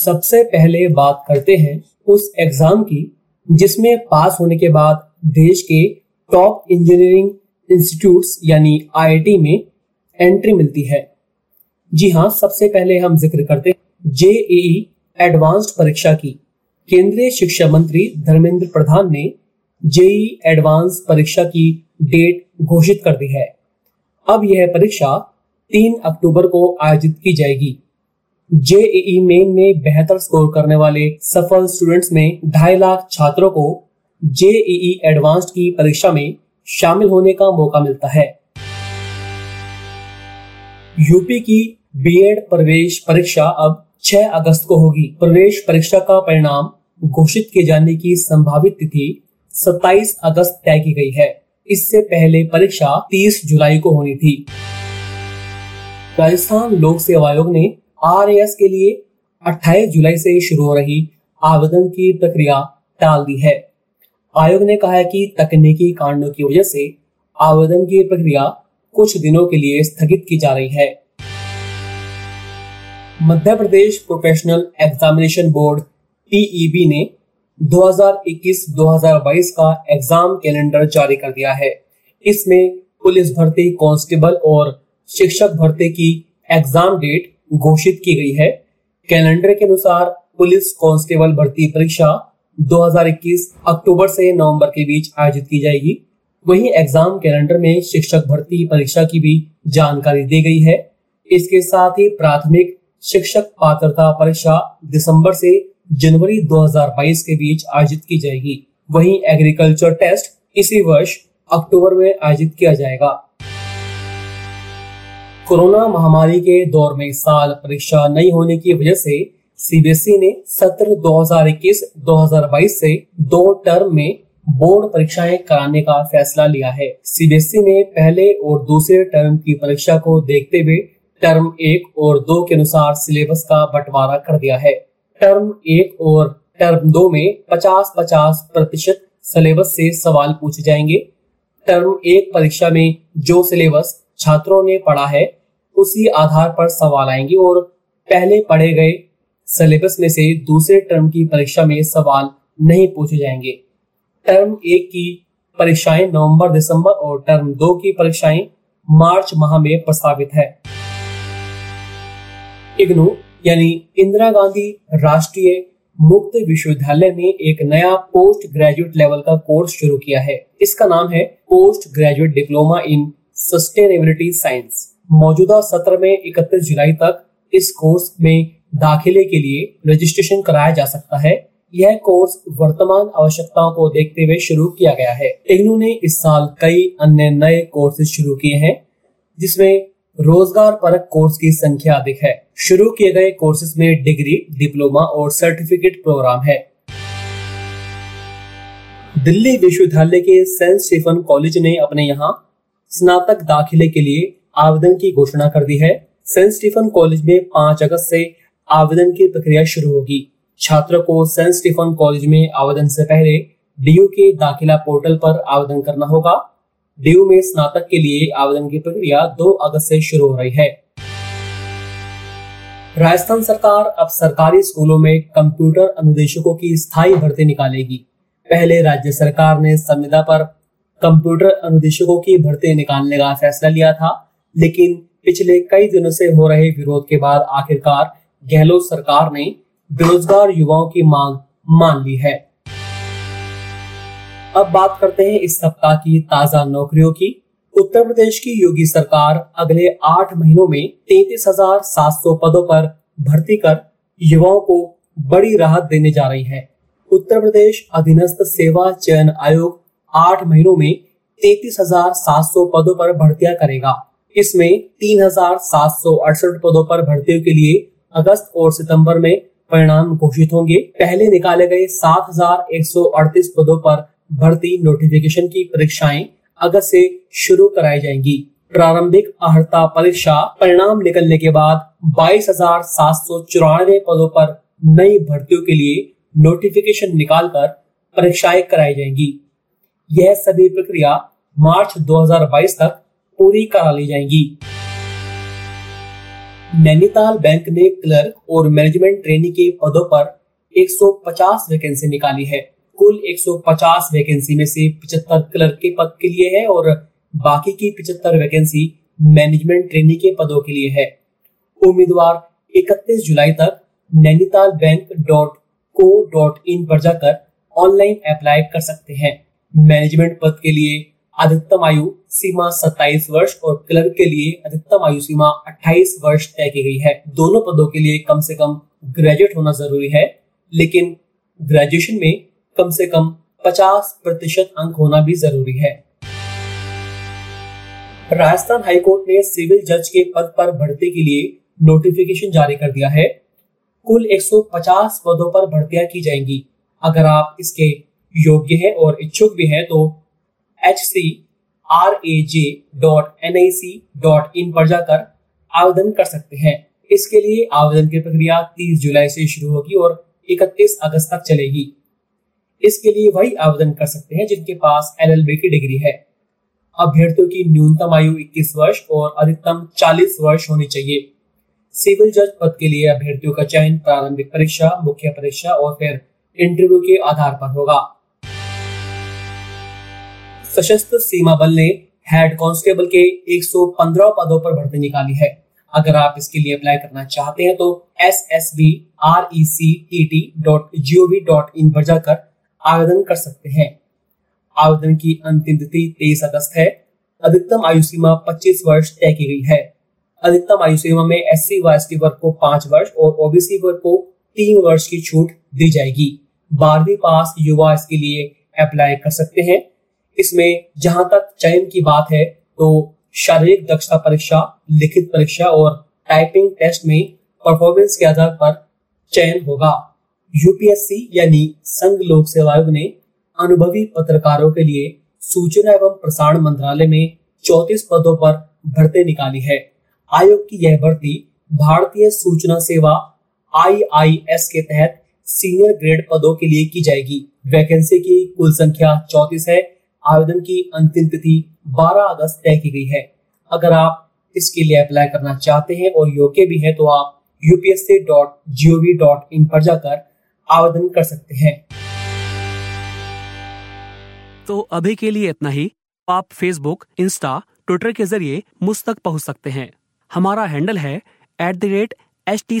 सबसे पहले बात करते हैं उस एग्ज़ाम की, जिसमें पास होने के बाद देश के टॉप इंजीनियरिंग इंस्टीट्यूट्स यानी आईआईटी में एंट्री मिलती है। जी हाँ सबसे पहले हम ज़िक्र करते हैं जेई एडवांस्ड परीक्षा की। केंद्रीय शिक्षा मंत्री धर्मेंद्र प्रधान ने जेई एडवांस परीक्षा की डेट घोषित कर दी है। अब यह परीक्षा 3 अक्टूबर को आयोजित की जाएगी। जेईई मेन में बेहतर स्कोर करने वाले सफल स्टूडेंट्स में ढाई लाख छात्रों को जेईई एडवांस्ड की परीक्षा में शामिल होने का मौका मिलता है। यूपी की बीएड प्रवेश परीक्षा अब 6 अगस्त को होगी। प्रवेश परीक्षा का परिणाम घोषित किए जाने की संभावित तिथि 27 अगस्त तय की गई है। इससे पहले परीक्षा 30 जुलाई को होनी थी। राजस्थान लोक सेवा आयोग ने आर के लिए 28 जुलाई से शुरू हो रही आवेदन की प्रक्रिया टाल दी है। आयोग ने कहा है कि तकनीकी कारणों की वजह से आवेदन की प्रक्रिया कुछ दिनों के लिए स्थगित की जा रही है। Madhya Pradesh professional examination board PEB ने 2021-2022 का एग्ज़ाम कैलेंडर जारी कर दिया है। इसमें पुलिस भर्ती कांस्टेबल और शिक्षक भर्ती की एग्ज़ाम डेट घोषित की गई है। कैलेंडर के अनुसार पुलिस कांस्टेबल भर्ती परीक्षा 2021 अक्टूबर से नवंबर के बीच आयोजित की जाएगी। वहीं एग्ज़ाम कैलेंडर में शिक्षक भर्ती परीक्षा की भी जानकारी दी गई है। इसके साथ ही प्राथमिक शिक्षक पात्रता परीक्षा दिसंबर से जनवरी 2022 के बीच आयोजित की जाएगी। वहीं एग्रीकल्चर टेस्ट इसी वर्ष अक्टूबर में आयोजित किया जाएगा। कोरोना महामारी के दौर में साल परीक्षा नहीं होने की वजह से सीबीएसई ने सत्र 2021-2022 से दो टर्म में बोर्ड परीक्षाएँ कराने का फैसला लिया है। सीबीएसई ने पहले और दूसरे टर्म की परीक्षा को देखते हुए टर्म एक और दो के अनुसार सिलेबस का बंटवारा कर दिया है। टर्म एक और टर्म दो में 50-50 प्रतिशत सिलेबस से सवाल पूछे जाएँगे। टर्म एक परीक्षा में जो सिलेबस छात्रों ने पढ़ा है उसी आधार पर सवाल आएँगे और पहले पढ़े गए सिलेबस में से दूसरे टर्म की परीक्षा में सवाल नहीं पूछे जाएँगे। टर्म एक की परीक्षाएँ नवंबर, दिसंबर और टर्म दो की परीक्षाएँ मार्च माह में प्रस्तावित है। इग्नू, यानी इंदिरा गांधी राष्ट्रीय मुक्त विश्वविद्यालय ने एक नया पोस्ट ग्रेजुएट लेवल का कोर्स शुरू किया है। इसका नाम है post graduate diploma in sustainability science मौजूदा सत्र में 31 जुलाई तक इस कोर्स में दाखिले के लिए रजिस्ट्रेशन कराया जा सकता है। यह कोर्स वर्तमान आवश्यकताओं को देखते हुए शुरू किया गया है। इग्नू ने इस साल कई अन्य नए कोर्सेज शुरू किए हैं, जिसमें रोज़गार परक कोर्स की संख्या अधिक है। शुरू किए गए कोर्सेज में डिग्री, डिप्लोमा और सर्टिफिकेट प्रोग्राम है। दिल्ली विश्वविद्यालय के सेंट स्टीफन कॉलेज ने अपने यहाँ स्नातक दाखिले के लिए आवेदन की घोषणा कर दी है। सेंट स्टीफन कॉलेज में पाँच अगस्त से आवेदन की प्रक्रिया शुरू होगी। छात्रों को सेंट स्टीफन कॉलेज में आवेदन से पहले डीयू के दाखिला पोर्टल पर आवेदन करना होगा। डीयू में स्नातक के लिए आवेदन की प्रक्रिया 2 अगस्त से शुरू हो रही है। राजस्थान सरकार अब सरकारी स्कूलों में कंप्यूटर अनुदेशकों की स्थायी भर्ती निकालेगी। पहले राज्य सरकार ने संविदा पर कंप्यूटर अनुदेशकों की भर्ती निकालने का फैसला लिया था। लेकिन पिछले कई दिनों से हो रहे विरोध के बाद आखिरकार गहलोत सरकार ने बेरोजगार युवाओं की मांग मान ली है। अब बात करते हैं इस सप्ताह की ताज़ा नौकरियों की। उत्तर प्रदेश की योगी सरकार अगले आठ महीनों में तैतीस हज़ार सात सौ पदों पर भर्ती कर युवाओं को बड़ी राहत देने जा रही है। उत्तर प्रदेश अधीनस्थ सेवा चयन आयोग आठ महीनों में तैतीस हज़ार सात सौ पदों पर भर्तियाँ करेगा। इसमें तीन हज़ार सात सौ अड़सठ पदों पर भर्तियों के लिए अगस्त और सितंबर में परिणाम घोषित होंगे। पहले निकाले गए सात हज़ार एक सौ अड़तीस पदों पर भर्ती नोटिफिकेशन की परीक्षाएँ अगस्त से शुरू कराई जाएँगी। प्रारंभिक अहर्ता परीक्षा परिणाम निकलने के बाद बाईस पदों पर नई भर्तियों के लिए नोटिफिकेशन निकालकर परीक्षाएँ कराई जाएँगी। यह सभी प्रक्रिया मार्च 2022 तक पूरी करा ली जाएँगी। नैनीताल बैंक ने क्लर्क और मैनेजमेंट ट्रेनिंग के पदों पर 150 वैकेंसी निकाली है। कुल 150 वैकेंसी में से 75 क्लर्क के पद के लिए है और बाकी की 75 वैकेंसी मैनेजमेंट ट्रेनिंग के पदों के लिए है। उम्मीदवार 31 जुलाई तक Nainital bank dot co dot in पर जाकर ऑनलाइन अप्लाई कर सकते हैं। मैनेजमेंट पद के लिए अधिकतम आयु सीमा 27 वर्ष और क्लर्क के लिए अधिकतम आयु सीमा 28 वर्ष तय की गई है। दोनों पदों के लिए कम से कम ग्रेजुएट होना ज़रूरी है, लेकिन ग्रेजुएशन में कम से कम 50 प्रतिशत अंक होना भी ज़रूरी है। राजस्थान हाईकोर्ट ने सिविल जज के पद पर भर्ती के लिए नोटिफिकेशन जारी कर दिया है। कुल 150 पदों पर भर्तियाँ की जाएँगी। अगर आप इसके योग्य हैं और इच्छुक भी हैं तो H C R A J dot N I C dot in पर जाकर आवेदन कर सकते हैं। इसके लिए आवेदन की प्रक्रिया 30 जुलाई से शुरू होगी और 31 अगस्त तक चलेगी। इसके लिए वही आवेदन कर सकते हैं जिनके पास एलएलबी की डिग्री है। अभ्यर्थियों की न्यूनतम आयु 21 वर्ष और अधिकतम 40 वर्ष होनी चाहिए। सिविल जज पद के लिए अभ्यर्थियों का चयन प्रारंभिक परीक्षा, मुख्य परीक्षा और फिर इंटरव्यू के आधार पर होगा। सशस्त्र सीमा बल ने हेड कांस्टेबल के 115 पदों पर भर्ती निकाली है। अगर आप इसके लिए अप्लाई करना चाहते हैं तो S S B R E C T T dot G O V dot in पर जाकर आवेदन कर सकते हैं। आवेदन की अंतिम तिथि तेईस अगस्त है। अधिकतम आयु सीमा 25 वर्ष तय की गई है। अधिकतम आयु सीमा में एस सी व एस टी वर्ग को पाँच वर्ष और ओबीसी वर्ग को तीन वर्ष की छूट दी जाएगी। बारहवीं पास युवा इसके लिए अप्लाई कर सकते हैं। इसमें जहाँ तक चयन की बात है तो शारीरिक दक्षता परीक्षा, लिखित परीक्षा और टाइपिंग टेस्ट में परफॉर्मेंस के आधार पर चयन होगा। यूपीएससी यानी संघ लोक सेवा आयोग ने अनुभवी पत्रकारों के लिए सूचना एवं प्रसारण मंत्रालय में चौतीस पदों पर भर्ती निकाली है। आयोग की यह भर्ती भारतीय सूचना सेवा आईआईएस के तहत सीनियर ग्रेड पदों के लिए की जाएगी। वैकेंसी की कुल संख्या चौतीस है। आवेदन की अंतिम तिथि 12 अगस्त तय की गई है। अगर आप इसके लिए अप्लाई करना चाहते हैं और योग्य भी हैं तो आप यूपीएससी पर जाकर आवेदन कर सकते हैं। तो अभी के लिए इतना ही। आप फेसबुक इंस्टा ट्विटर के ज़रिए मुझ तक पहुँच सकते हैं। हमारा हैंडल है at the rate H T